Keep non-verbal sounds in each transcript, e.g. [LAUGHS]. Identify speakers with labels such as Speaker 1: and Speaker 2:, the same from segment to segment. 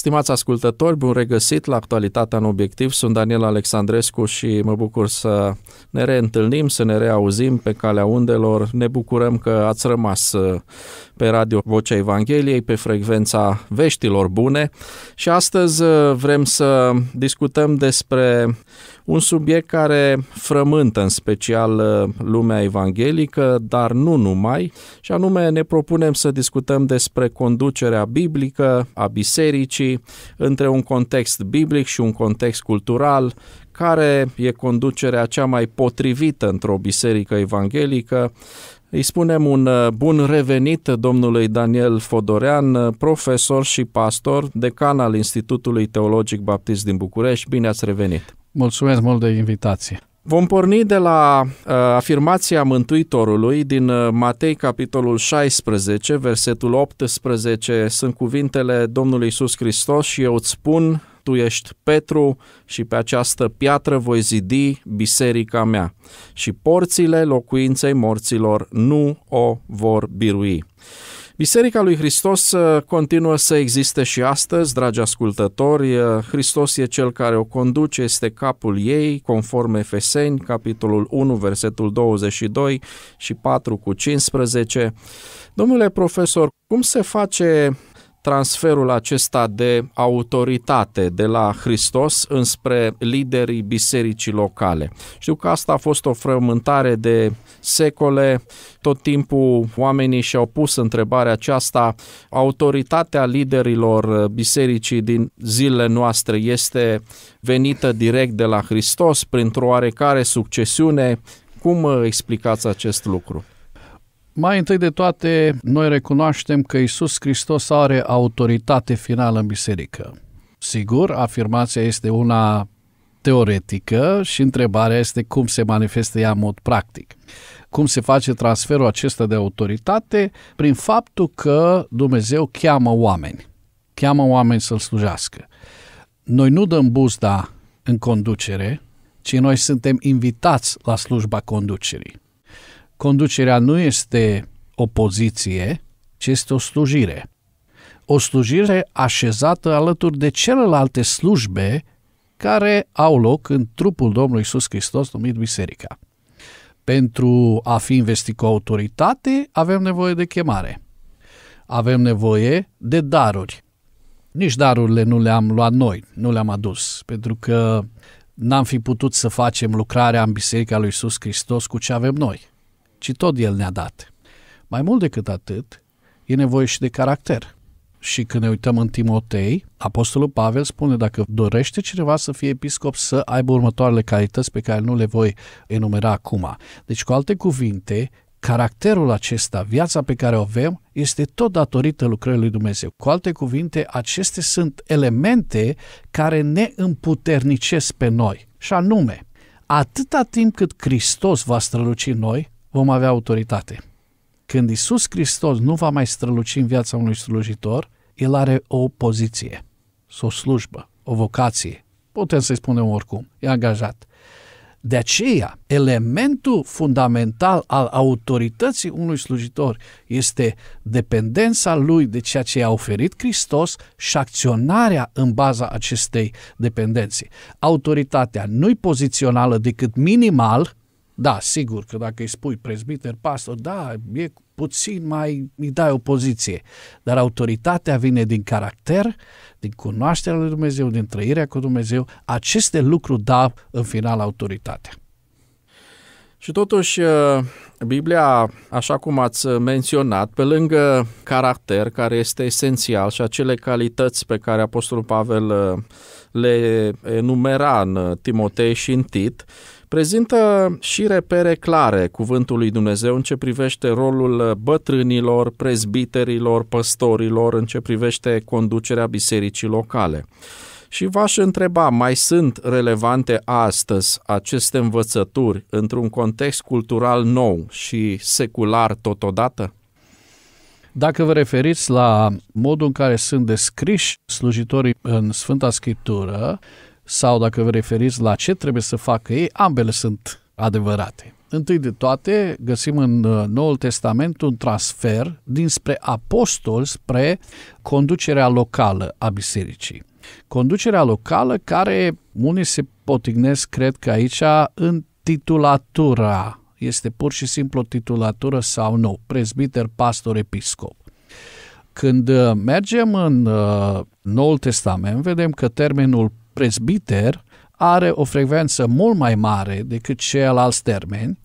Speaker 1: Stimați ascultători, bun regăsit la Actualitatea în Obiectiv. Sunt Daniel Alexandrescu și mă bucur să ne reîntâlnim, să ne reauzim pe calea undelor. Ne bucurăm că ați rămas uh, pe Radio Vocea Evangheliei, pe frecvența veștilor bune și astăzi uh, vrem să discutăm despre un subiect care frământă în special uh, lumea evanghelică, dar nu numai, și anume ne propunem să discutăm despre conducerea biblică a bisericii între un context biblic și un context cultural, care e conducerea cea mai potrivită într-o biserică evanghelică, îi spunem un uh, bun revenit domnului Daniel Fodorean, uh, profesor și pastor, decan al Institutului Teologic Baptist din București. Bine ați revenit!
Speaker 2: Mulțumesc mult de invitație!
Speaker 1: Vom porni de la uh, afirmația Mântuitorului din uh, Matei, capitolul 16, versetul 18, sunt cuvintele Domnului Isus Hristos și eu îți spun, tu ești Petru și pe această piatră voi zidi biserica mea și porțile locuinței morților nu o vor birui. Biserica lui Hristos uh, continuă să existe și astăzi, dragi ascultători. Uh, Hristos e cel care o conduce, este capul ei, conform Efeseni, capitolul 1, versetul 22 și 4 cu 15. Domnule profesor, cum se face transferul acesta de autoritate de la Hristos înspre liderii bisericii locale. Știu că asta a fost o frământare de secole, tot timpul oamenii și-au pus întrebarea aceasta, autoritatea liderilor bisericii din zilele noastre este venită direct de la Hristos printr-o oarecare succesiune. Cum explicați acest lucru?
Speaker 2: Mai întâi de toate, noi recunoaștem că Isus Hristos are autoritate finală în biserică. Sigur, afirmația este una teoretică și întrebarea este cum se manifestă ea în mod practic. Cum se face transferul acesta de autoritate? Prin faptul că Dumnezeu cheamă oameni. Cheamă oameni să-L slujească. Noi nu dăm buzda în conducere, ci noi suntem invitați la slujba conducerii. Conducerea nu este o poziție, ci este o slujire. O slujire așezată alături de celelalte slujbe care au loc în trupul Domnului Isus Hristos numit Biserica. Pentru a fi investit cu autoritate, avem nevoie de chemare. Avem nevoie de daruri. Nici darurile nu le-am luat noi, nu le-am adus, pentru că n-am fi putut să facem lucrarea în Biserica lui Isus Hristos cu ce avem noi ci tot El ne-a dat. Mai mult decât atât, e nevoie și de caracter. Și când ne uităm în Timotei, Apostolul Pavel spune dacă dorește cineva să fie episcop să aibă următoarele calități pe care nu le voi enumera acum. Deci, cu alte cuvinte, caracterul acesta, viața pe care o avem, este tot datorită lucrării lui Dumnezeu. Cu alte cuvinte, acestea sunt elemente care ne împuternicesc pe noi. Și anume, atâta timp cât Hristos va străluci noi, vom avea autoritate. Când Isus Hristos nu va mai străluci în viața unui slujitor, el are o poziție, o slujbă, o vocație. Putem să-i spunem oricum, e angajat. De aceea, elementul fundamental al autorității unui slujitor este dependența lui de ceea ce a oferit Hristos și acționarea în baza acestei dependențe. Autoritatea nu-i pozițională decât minimal, da, sigur că dacă îi spui prezbiter, pastor, da, e puțin mai, îi dai o poziție. Dar autoritatea vine din caracter, din cunoașterea lui Dumnezeu, din trăirea cu Dumnezeu. Aceste lucruri dau în final autoritatea.
Speaker 1: Și totuși, uh, Biblia, așa cum ați menționat, pe lângă caracter, care este esențial, și acele calități pe care Apostolul Pavel uh, le enumera în Timotei și în Tit, prezintă și repere clare cuvântul lui Dumnezeu în ce privește rolul bătrânilor, prezbiterilor, păstorilor, în ce privește conducerea bisericii locale. Și v-aș întreba, mai sunt relevante astăzi aceste învățături într-un context cultural nou și secular totodată?
Speaker 2: Dacă vă referiți la modul în care sunt descriși slujitorii în Sfânta Scriptură, sau dacă vă referiți la ce trebuie să facă ei, ambele sunt adevărate. întâi de toate, găsim în uh, Noul Testament un transfer dinspre apostol spre conducerea locală a bisericii. Conducerea locală care unii se potignesc, cred că aici, în titulatura. Este pur și simplu o titulatură sau nu, prezbiter, pastor, episcop. Când uh, mergem în uh, Noul Testament, vedem că termenul prezbiter are o frecvență mult mai mare decât ceilalți termeni,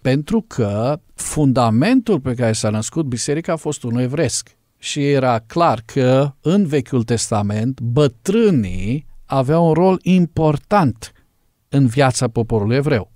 Speaker 2: pentru că fundamentul pe care s-a născut biserica a fost unul evresc. Și era clar că în Vechiul Testament bătrânii aveau un rol important în viața poporului evreu.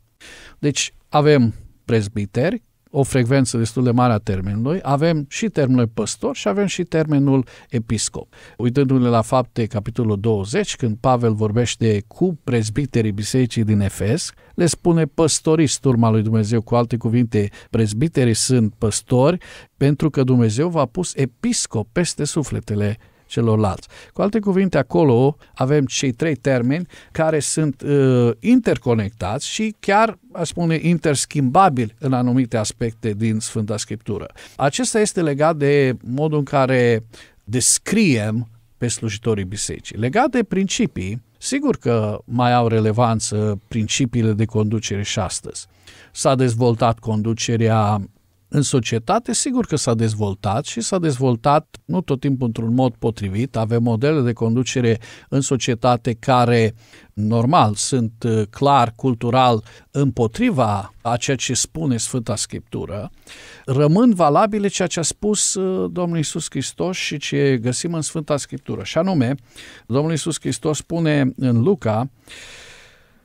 Speaker 2: Deci avem prezbiteri o frecvență destul de mare a termenului, avem și termenul păstor și avem și termenul episcop. Uitându-ne la fapte, capitolul 20, când Pavel vorbește cu prezbiterii bisericii din Efes, le spune păstoriți turma lui Dumnezeu, cu alte cuvinte, prezbiterii sunt păstori, pentru că Dumnezeu v-a pus episcop peste sufletele celorlalți. Cu alte cuvinte, acolo avem cei trei termeni care sunt uh, interconectați și chiar, aș spune, interschimbabili în anumite aspecte din Sfânta Scriptură. Acesta este legat de modul în care descriem pe slujitorii bisericii. Legat de principii, sigur că mai au relevanță principiile de conducere și astăzi. S-a dezvoltat conducerea în societate, sigur că s-a dezvoltat și s-a dezvoltat nu tot timpul într-un mod potrivit. Avem modele de conducere în societate care, normal, sunt uh, clar, cultural împotriva a ceea ce spune Sfânta Scriptură. Rămân valabile ceea ce a spus uh, Domnul Isus Hristos și ce găsim în Sfânta Scriptură. Și anume, Domnul Isus Hristos spune în Luca,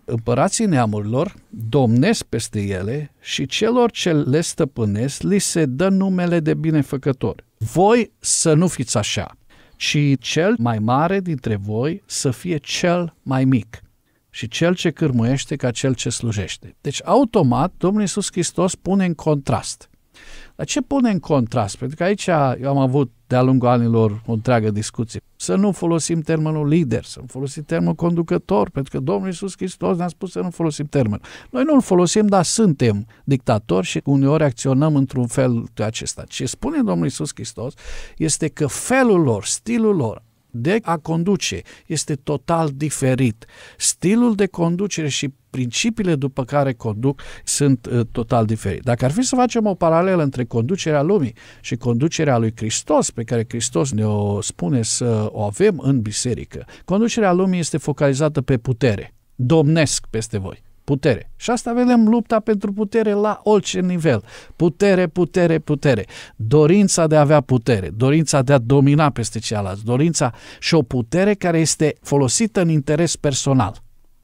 Speaker 2: împărații neamurilor domnesc peste ele și celor ce le stăpânesc li se dă numele de binefăcători. Voi să nu fiți așa, ci cel mai mare dintre voi să fie cel mai mic și cel ce cârmuiește ca cel ce slujește. Deci, automat, Domnul Iisus Hristos pune în contrast dar ce pune în contrast? Pentru că aici eu am avut de-a lungul anilor o întreagă discuție. Să nu folosim termenul lider, să nu folosim termenul conducător, pentru că Domnul Iisus Hristos ne-a spus să nu folosim termenul. Noi nu-l folosim, dar suntem dictatori și uneori acționăm într-un fel de acesta. Ce spune Domnul Iisus Hristos este că felul lor, stilul lor, de a conduce este total diferit. Stilul de conducere și principiile după care conduc sunt uh, total diferite. Dacă ar fi să facem o paralelă între conducerea lumii și conducerea lui Hristos, pe care Hristos ne-o spune să o avem în biserică, conducerea lumii este focalizată pe putere. Domnesc peste voi putere. Și asta vedem lupta pentru putere la orice nivel. Putere, putere, putere. Dorința de a avea putere, dorința de a domina peste ceilalți, dorința și o putere care este folosită în interes personal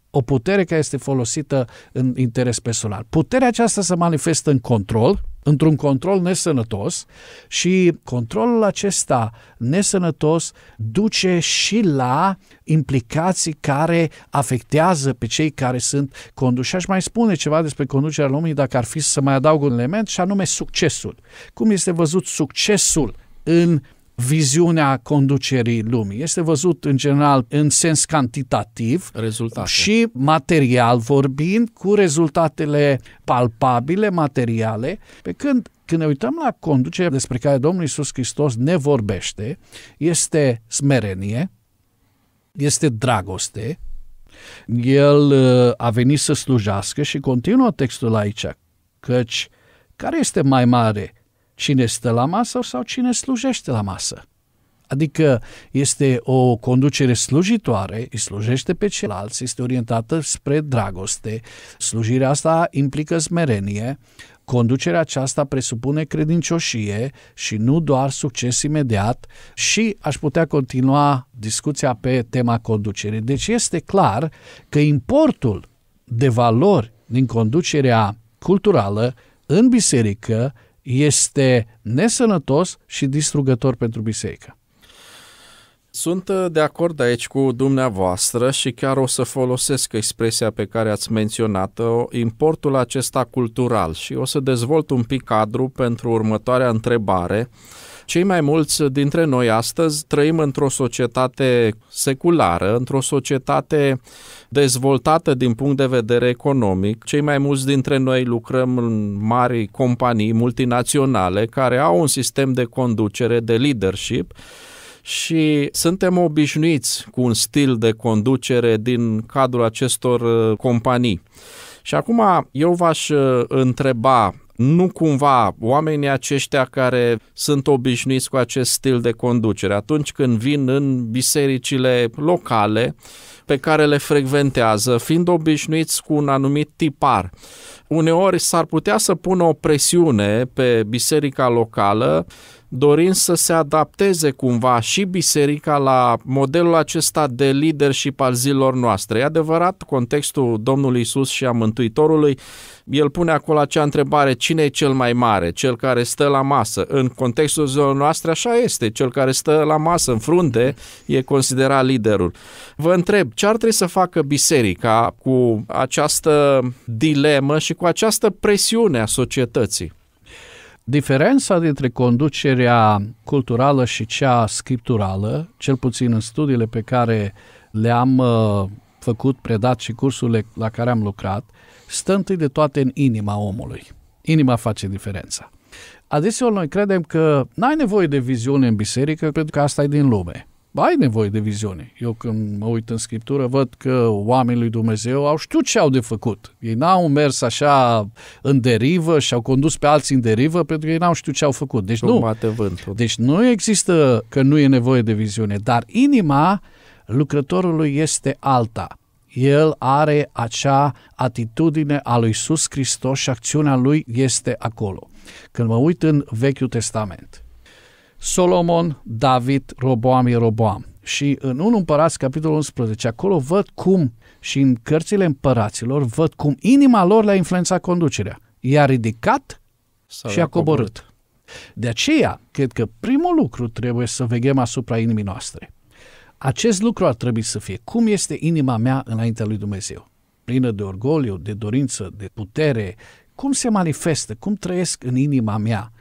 Speaker 2: o putere care este folosită în interes personal. Puterea aceasta se manifestă în control, într-un control nesănătos și controlul acesta nesănătos duce și la implicații care afectează pe cei care sunt conduși. Aș mai spune ceva despre conducerea lumii dacă ar fi să mai adaug un element și anume succesul. Cum este văzut succesul în viziunea conducerii lumii. Este văzut în general în sens cantitativ
Speaker 1: Rezultate.
Speaker 2: și material vorbind cu rezultatele palpabile, materiale, pe când când ne uităm la conducerea despre care Domnul Isus Hristos ne vorbește, este smerenie, este dragoste, el uh, a venit să slujească și continuă textul aici, căci care este mai mare, cine stă la masă sau cine slujește la masă. Adică este o conducere slujitoare, îi slujește pe ceilalți, este orientată spre dragoste. Slujirea asta implică smerenie, conducerea aceasta presupune credincioșie și nu doar succes imediat și aș putea continua discuția pe tema conducerii. Deci este clar că importul de valori din conducerea culturală în biserică este nesănătos și distrugător pentru biserică.
Speaker 1: Sunt uh, de acord aici cu dumneavoastră și chiar o să folosesc expresia pe care ați menționat-o, importul acesta cultural și o să dezvolt un pic cadru pentru următoarea întrebare Cei mai mulți dintre noi astăzi trăim într-o societate seculară, într-o societate dezvoltată din punct de vedere economic. Cei mai mulți dintre noi lucrăm în mari companii multinaționale care au un sistem de conducere, de leadership și suntem obișnuiți cu un stil de conducere din cadrul acestor uh, companii. Și acum eu v-aș uh, întreba nu cumva oamenii aceștia care sunt obișnuiți cu acest stil de conducere, atunci când vin în bisericile locale pe care le frecventează, fiind obișnuiți cu un anumit tipar, uneori s-ar putea să pună o presiune pe biserica locală dorind să se adapteze cumva și biserica la modelul acesta de leadership al zilor noastre. E adevărat, contextul Domnului Isus și a Mântuitorului, el pune acolo acea întrebare, cine e cel mai mare? Cel care stă la masă. În contextul zilor noastre așa este, cel care stă la masă în frunte e considerat liderul. Vă întreb, ce ar trebui să facă biserica cu această dilemă și cu această presiune a societății?
Speaker 2: Diferența dintre conducerea culturală și cea scripturală, cel puțin în studiile pe care le-am uh, făcut, predat și cursurile la care am lucrat, stă întâi de toate în inima omului. Inima face diferența. Adeseori noi credem că n-ai nevoie de viziune în biserică pentru că asta e din lume ai nevoie de viziune. Eu când mă uit în Scriptură văd că oamenii lui Dumnezeu au știut ce au de făcut. Ei n-au mers așa în derivă și au condus pe alții în derivă pentru că ei n-au știut ce au făcut. Deci nu.
Speaker 1: Bate vântul.
Speaker 2: Deci nu există că nu e nevoie de viziune, dar inima lucrătorului este alta. El are acea atitudine a lui Iisus Hristos și acțiunea lui este acolo. Când mă uit în Vechiul Testament, Solomon, David, Roboam, Roboam. Și în 1 Împărați, capitolul 11, acolo văd cum, și în cărțile împăraților, văd cum inima lor le-a influențat conducerea. I-a ridicat Sau și a coborât. coborât. De aceea, cred că primul lucru trebuie să veghem asupra inimii noastre. Acest lucru ar trebui să fie cum este inima mea înaintea lui Dumnezeu. Plină de orgoliu, de dorință, de putere, cum se manifestă, cum trăiesc în inima mea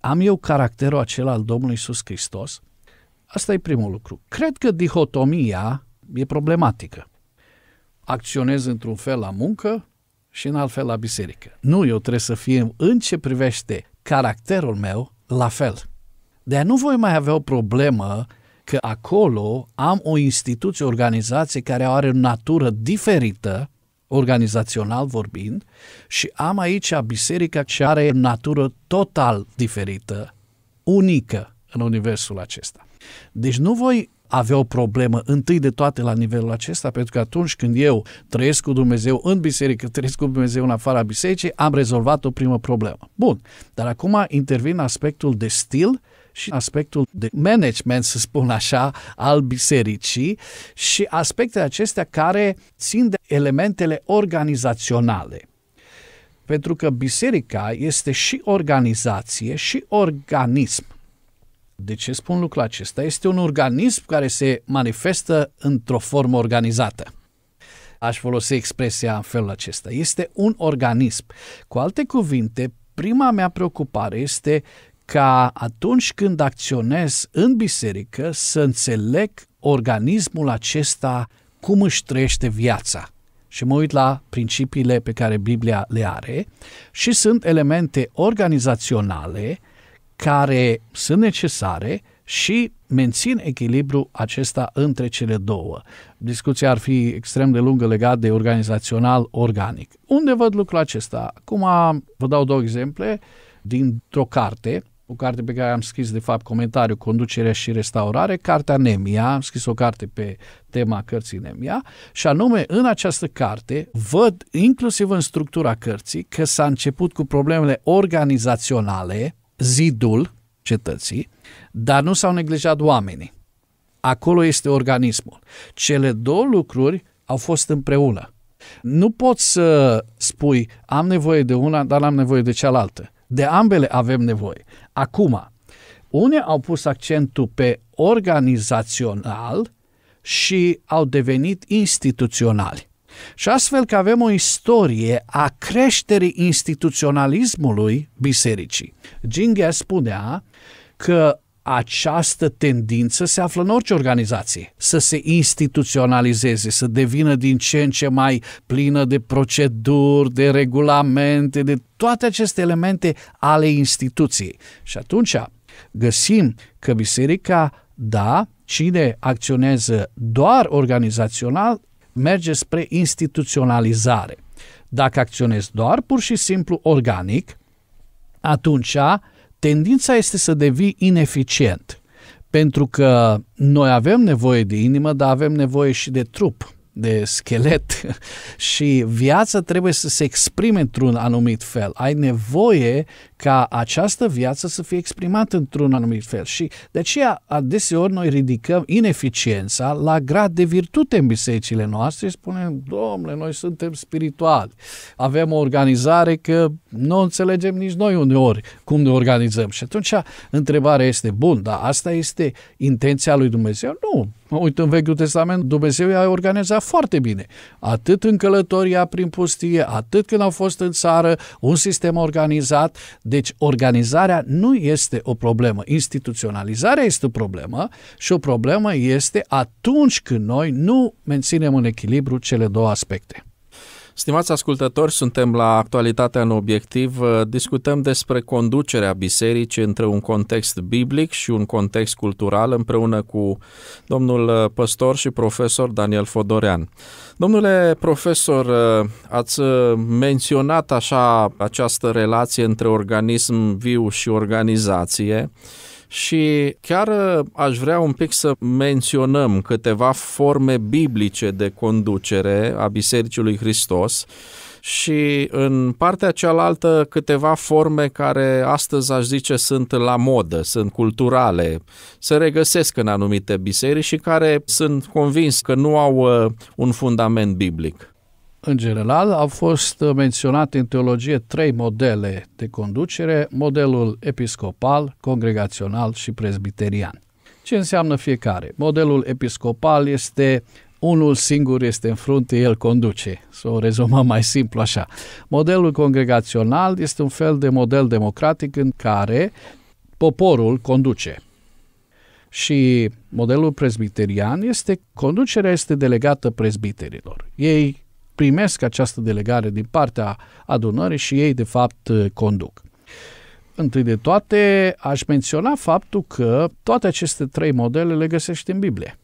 Speaker 2: am eu caracterul acela al Domnului Iisus Hristos? Asta e primul lucru. Cred că dihotomia e problematică. Acționez într-un fel la muncă și în alt fel la biserică. Nu, eu trebuie să fie în ce privește caracterul meu la fel. De nu voi mai avea o problemă că acolo am o instituție, o organizație care are o natură diferită organizațional vorbind, și am aici biserica ce are natură total diferită, unică în universul acesta. Deci nu voi avea o problemă întâi de toate la nivelul acesta, pentru că atunci când eu trăiesc cu Dumnezeu în biserică, trăiesc cu Dumnezeu în afara bisericii, am rezolvat o primă problemă. Bun, dar acum intervin aspectul de stil și aspectul de management, să spun așa, al bisericii și aspectele acestea care țin de elementele organizaționale. Pentru că biserica este și organizație și organism. De ce spun lucrul acesta? Este un organism care se manifestă într-o formă organizată. Aș folosi expresia în felul acesta. Este un organism. Cu alte cuvinte, prima mea preocupare este ca atunci când acționez în biserică să înțeleg organismul acesta cum își trăiește viața. Și mă uit la principiile pe care Biblia le are și sunt elemente organizaționale care sunt necesare și mențin echilibru acesta între cele două. Discuția ar fi extrem de lungă legat de organizațional-organic. Unde văd lucrul acesta? Acum vă dau două exemple dintr-o carte o carte pe care am scris, de fapt, comentariu, conducerea și restaurare, cartea Nemia, am scris o carte pe tema cărții Nemia, și anume, în această carte, văd, inclusiv în structura cărții, că s-a început cu problemele organizaționale, zidul cetății, dar nu s-au neglijat oamenii. Acolo este organismul. Cele două lucruri au fost împreună. Nu poți să spui, am nevoie de una, dar am nevoie de cealaltă. De ambele avem nevoie. Acum, unii au pus accentul pe organizațional și au devenit instituționali. Și astfel că avem o istorie a creșterii instituționalismului bisericii. Ginghea spunea că această tendință se află în orice organizație, să se instituționalizeze, să devină din ce în ce mai plină de proceduri, de regulamente, de toate aceste elemente ale instituției. Și atunci găsim că biserica, da, cine acționează doar organizațional, merge spre instituționalizare. Dacă acționezi doar pur și simplu organic, atunci tendința este să devii ineficient. Pentru că noi avem nevoie de inimă, dar avem nevoie și de trup de schelet [LAUGHS] și viața trebuie să se exprime într-un anumit fel. Ai nevoie ca această viață să fie exprimată într-un anumit fel și de aceea adeseori noi ridicăm ineficiența la grad de virtute în bisericile noastre și spunem, domnule, noi suntem spirituali, avem o organizare că nu înțelegem nici noi uneori cum ne organizăm și atunci întrebarea este, bun, dar asta este intenția lui Dumnezeu? Nu, Uite, în Vechiul Testament Dumnezeu i-a organizat foarte bine. Atât în călătoria prin pustie, atât când au fost în țară, un sistem organizat. Deci organizarea nu este o problemă. Instituționalizarea este o problemă și o problemă este atunci când noi nu menținem în echilibru cele două aspecte.
Speaker 1: Stimați ascultători, suntem la Actualitatea în Obiectiv. Discutăm despre conducerea bisericii între un context biblic și un context cultural împreună cu domnul păstor și profesor Daniel Fodorean. Domnule profesor, ați menționat așa această relație între organism viu și organizație și chiar uh, aș vrea un pic să menționăm câteva forme biblice de conducere a Bisericii lui Hristos și în partea cealaltă câteva forme care astăzi aș zice sunt la modă, sunt culturale, se regăsesc în anumite biserici și care sunt convins că nu au uh, un fundament biblic.
Speaker 2: În general, au fost menționate în teologie trei modele de conducere, modelul episcopal, congregațional și presbiterian. Ce înseamnă fiecare? Modelul episcopal este unul singur este în frunte, el conduce. Să o rezumăm mai simplu așa. Modelul congregațional este un fel de model democratic în care poporul conduce. Și modelul presbiterian este conducerea este delegată presbiterilor. Ei primesc această delegare din partea adunării și ei, de fapt, conduc. Întâi de toate, aș menționa faptul că toate aceste trei modele le găsești în Biblie.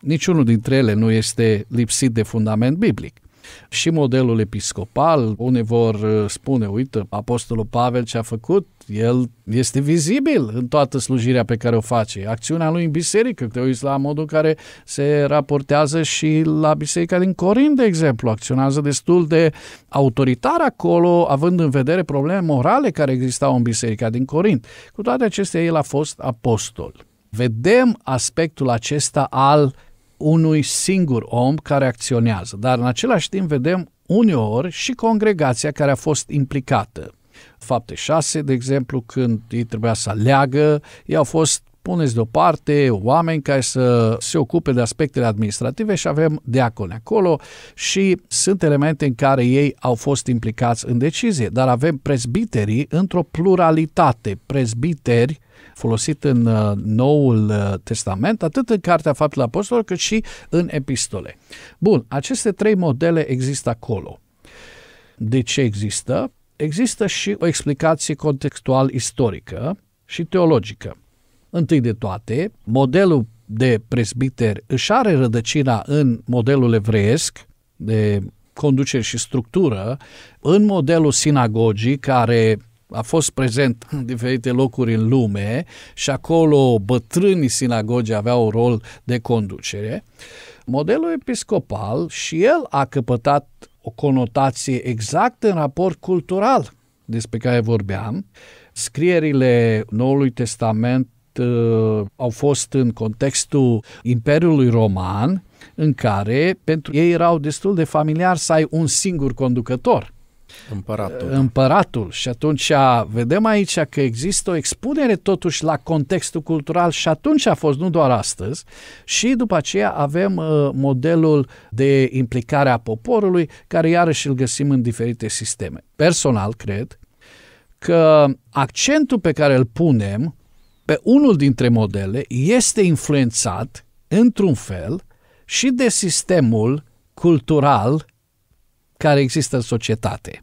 Speaker 2: Niciunul dintre ele nu este lipsit de fundament biblic și modelul episcopal. Unii vor uh, spune, uite, Apostolul Pavel ce a făcut, el este vizibil în toată slujirea pe care o face. Acțiunea lui în biserică, te uiți la modul în care se raportează și la biserica din Corint, de exemplu, acționează destul de autoritar acolo, având în vedere probleme morale care existau în biserica din Corint. Cu toate acestea, el a fost apostol. Vedem aspectul acesta al unui singur om care acționează, dar în același timp vedem uneori și congregația care a fost implicată. Fapte 6, de exemplu, când ei trebuia să aleagă, ei au fost puneți deoparte oameni care să se ocupe de aspectele administrative și avem deaconi acolo și sunt elemente în care ei au fost implicați în decizie, dar avem prezbiterii într-o pluralitate, prezbiteri folosit în uh, Noul uh, Testament, atât în Cartea Faptele Apostolilor, cât și în epistole. Bun, aceste trei modele există acolo. De ce există? Există și o explicație contextual istorică și teologică. Întâi de toate, modelul de presbiter își are rădăcina în modelul evreiesc de conducere și structură, în modelul sinagogii care a fost prezent în diferite locuri în lume și acolo bătrânii sinagogi aveau un rol de conducere. Modelul episcopal și el a căpătat o conotație exactă în raport cultural despre care vorbeam. Scrierile Noului Testament uh, au fost în contextul Imperiului Roman, în care pentru ei erau destul de familiar să ai un singur conducător.
Speaker 1: Împăratul.
Speaker 2: Împăratul. Și atunci vedem aici că există o expunere totuși la contextul cultural și atunci a fost, nu doar astăzi. Și după aceea avem uh, modelul de implicare a poporului, care iarăși îl găsim în diferite sisteme. Personal, cred că accentul pe care îl punem pe unul dintre modele este influențat într-un fel și de sistemul cultural care există în societate.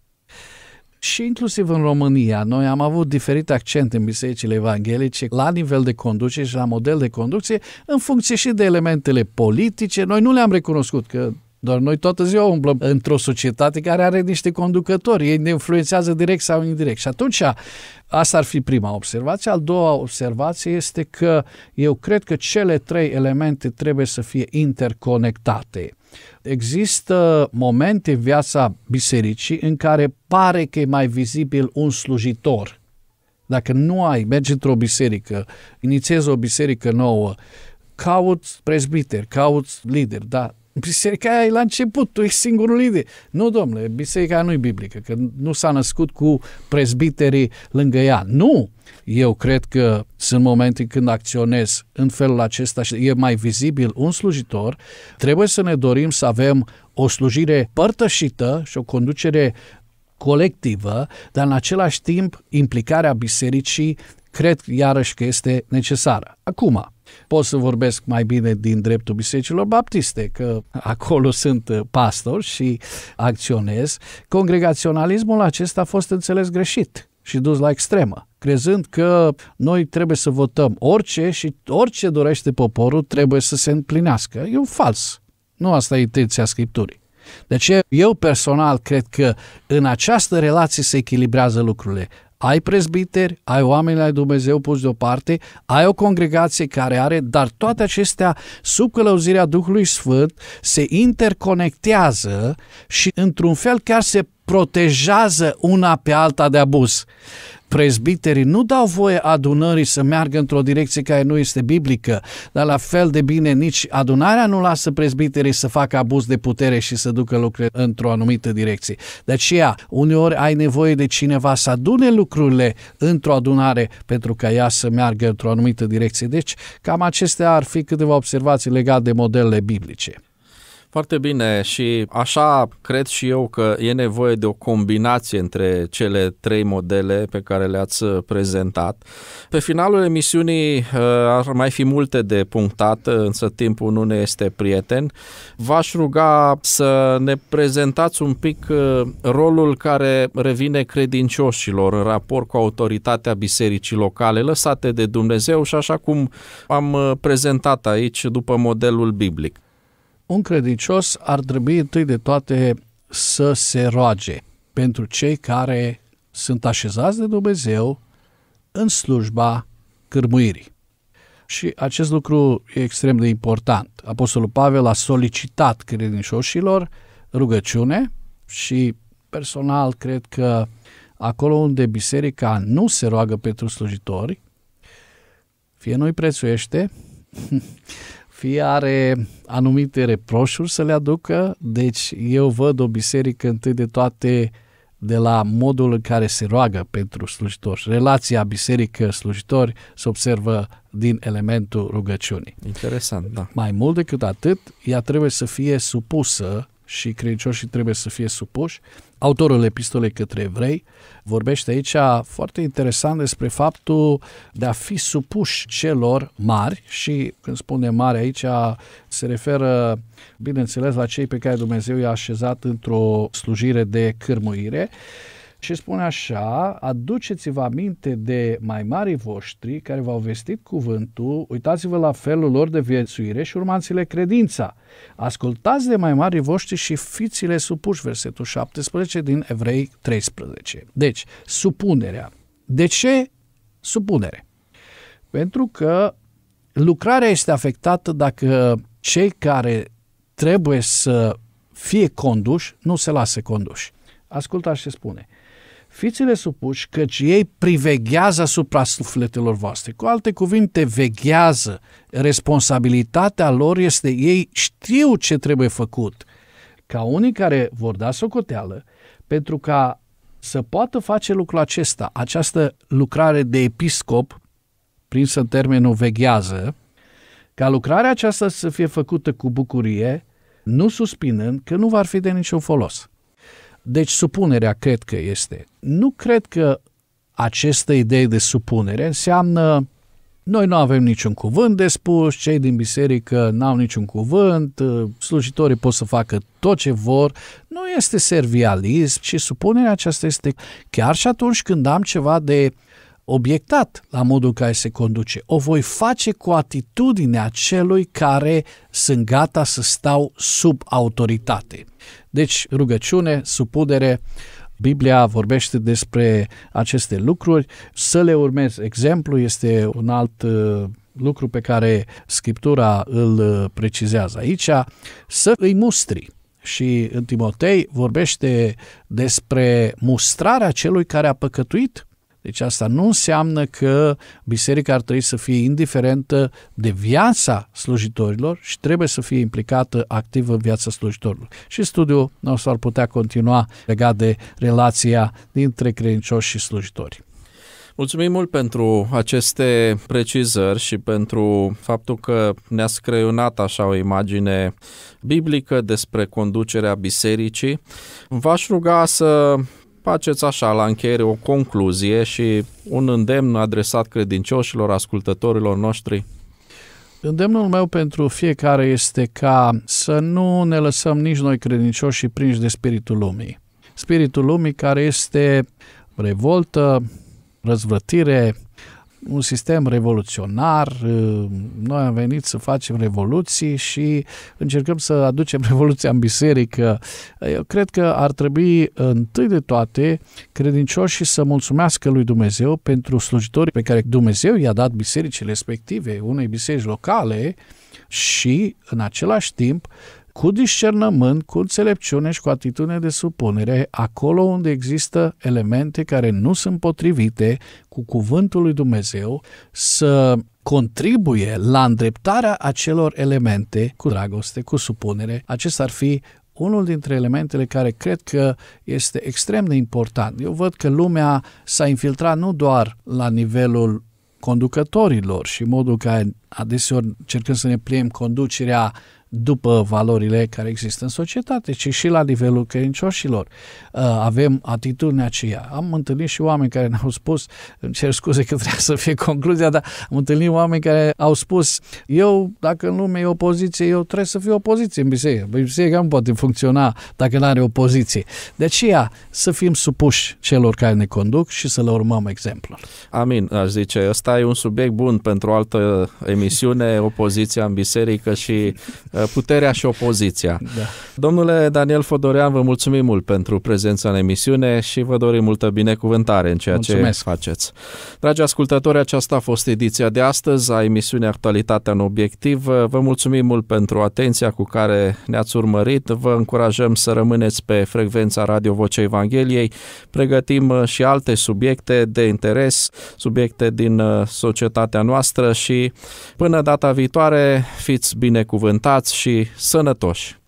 Speaker 2: Și inclusiv în România, noi am avut diferite accente în bisericile evanghelice la nivel de conducere și la model de conducție, în funcție și de elementele politice. Noi nu le-am recunoscut, că doar noi toată ziua umblăm într-o societate care are niște conducători, ei ne influențează direct sau indirect. Și atunci, asta ar fi prima observație. Al doua observație este că eu cred că cele trei elemente trebuie să fie interconectate. Există momente în viața bisericii în care pare că e mai vizibil un slujitor. Dacă nu ai, mergi într-o biserică, inițiezi o biserică nouă, cauți presbiter, cauți lider, dar biserica aia e la început, tu ești singurul lider. Nu, domnule, biserica nu e biblică, că nu s-a născut cu prezbiterii lângă ea. Nu! Eu cred că sunt momente când acționez în felul acesta și e mai vizibil un slujitor, trebuie să ne dorim să avem o slujire părtășită și o conducere colectivă, dar în același timp implicarea bisericii cred iarăși că este necesară. Acum, pot să vorbesc mai bine din dreptul bisericilor baptiste, că acolo sunt uh, pastori și acționez. Congregaționalismul acesta a fost înțeles greșit și dus la extremă, crezând că noi trebuie să votăm orice și orice dorește poporul trebuie să se împlinească. E un fals. Nu asta e intenția Scripturii. Deci eu personal cred că în această relație se echilibrează lucrurile ai prezbiteri, ai oameni ai Dumnezeu pus deoparte, ai o congregație care are, dar toate acestea, sub călăuzirea Duhului Sfânt, se interconectează și, într-un fel, chiar se protejează una pe alta de abuz prezbiterii nu dau voie adunării să meargă într-o direcție care nu este biblică, dar la fel de bine nici adunarea nu lasă prezbiterii să facă abuz de putere și să ducă lucrurile într-o anumită direcție. De aceea, uneori ai nevoie de cineva să adune lucrurile într-o adunare pentru ca ea să meargă într-o anumită direcție. Deci, cam acestea ar fi câteva observații legate de modelele biblice.
Speaker 1: Foarte bine și așa cred și eu că e nevoie de o combinație între cele trei modele pe care le-ați prezentat. Pe finalul emisiunii uh, ar mai fi multe de punctat, însă timpul nu ne este prieten. V-aș ruga să ne prezentați un pic uh, rolul care revine credincioșilor în raport cu autoritatea bisericii locale lăsate de Dumnezeu și așa cum am uh, prezentat aici după modelul biblic
Speaker 2: un credincios ar trebui întâi de toate să se roage pentru cei care sunt așezați de Dumnezeu în slujba cârmuirii. Și acest lucru e extrem de important. Apostolul Pavel a solicitat credincioșilor rugăciune și personal cred că acolo unde biserica nu se roagă pentru slujitori, fie nu-i prețuiește, [LAUGHS] fie are anumite reproșuri să le aducă, deci eu văd o biserică întâi de toate de la modul în care se roagă pentru slujitori. Relația biserică-slujitori se observă din elementul rugăciunii.
Speaker 1: Interesant, da.
Speaker 2: Mai mult decât atât, ea trebuie să fie supusă și credincioșii trebuie să fie supuși. Autorul epistolei către evrei vorbește aici foarte interesant despre faptul de a fi supuși celor mari și când spune mari aici se referă, bineînțeles, la cei pe care Dumnezeu i-a așezat într-o slujire de cârmuire și spune așa, aduceți-vă aminte de mai mari voștri care v-au vestit cuvântul, uitați-vă la felul lor de viețuire și urmați-le credința. Ascultați de mai mari voștri și fiți-le supuși, versetul 17 din Evrei 13. Deci, supunerea. De ce supunere? Pentru că lucrarea este afectată dacă cei care trebuie să fie conduși nu se lasă conduși. Ascultați ce spune fiți-le supuși, căci ei priveghează asupra sufletelor voastre. Cu alte cuvinte, veghează. Responsabilitatea lor este, ei știu ce trebuie făcut. Ca unii care vor da socoteală, pentru ca să poată face lucrul acesta, această lucrare de episcop, prinsă în termenul veghează, ca lucrarea aceasta să fie făcută cu bucurie, nu suspinând că nu va fi de niciun folos. Deci supunerea cred că este. Nu cred că această idee de supunere înseamnă noi nu avem niciun cuvânt de spus, cei din biserică n-au niciun cuvânt, slujitorii pot să facă tot ce vor. Nu este servialism, ci supunerea aceasta este chiar și atunci când am ceva de obiectat la modul în care se conduce. O voi face cu atitudinea celui care sunt gata să stau sub autoritate. Deci rugăciune, supudere, Biblia vorbește despre aceste lucruri. Să le urmez exemplu este un alt uh, lucru pe care Scriptura îl uh, precizează aici, să îi mustri. Și în Timotei vorbește despre mustrarea celui care a păcătuit deci asta nu înseamnă că biserica ar trebui să fie indiferentă de viața slujitorilor și trebuie să fie implicată activ în viața slujitorilor. Și studiul nostru ar putea continua legat de relația dintre credincioși și slujitori.
Speaker 1: Mulțumim mult pentru aceste precizări și pentru faptul că ne-ați creionat așa o imagine biblică despre conducerea bisericii. V-aș ruga să faceți așa la încheiere o concluzie și un îndemn adresat credincioșilor, ascultătorilor noștri?
Speaker 2: Îndemnul meu pentru fiecare este ca să nu ne lăsăm nici noi credincioși și prinși de spiritul lumii. Spiritul lumii care este revoltă, răzvrătire, un sistem revoluționar, uh, noi am venit să facem revoluții și încercăm să aducem [LAUGHS] revoluția în biserică. Eu cred că ar trebui întâi de toate credincioșii să mulțumească lui Dumnezeu pentru slujitorii pe care Dumnezeu i-a dat bisericii respective, unei biserici locale și în același timp cu discernământ, cu înțelepciune și cu atitudine de supunere, acolo unde există elemente care nu sunt potrivite cu cuvântul lui Dumnezeu, să contribuie la îndreptarea acelor elemente cu dragoste, cu supunere. Acesta ar fi unul dintre elementele care cred că este extrem de important. Eu văd că lumea s-a infiltrat nu doar la nivelul conducătorilor și modul care adeseori încercăm să ne pliem conducerea după valorile care există în societate, ci și la nivelul credincioșilor. Uh, avem atitudinea aceea. Am întâlnit și oameni care ne-au spus, îmi cer scuze că trebuie să fie concluzia, dar am întâlnit oameni care au spus, eu, dacă în lume e opoziție, eu trebuie să fiu opoziție în biserică. Păi biserica nu poate funcționa dacă nu are opoziție. De aceea, să fim supuși celor care ne conduc și să le urmăm exemplul.
Speaker 1: Amin, aș zice. Ăsta e un subiect bun pentru o altă emisiune, opoziția în biserică și uh, puterea și opoziția. Da. Domnule Daniel Fodorean, vă mulțumim mult pentru prezența în emisiune și vă dorim multă binecuvântare în ceea Mulțumesc. ce faceți. Dragi ascultători, aceasta a fost ediția de astăzi a emisiunii Actualitatea în Obiectiv. Vă mulțumim mult pentru atenția cu care ne-ați urmărit. Vă încurajăm să rămâneți pe frecvența Radio Vocea Evangheliei. Pregătim și alte subiecte de interes, subiecte din uh, societatea noastră și până data viitoare fiți binecuvântați și sănătoși!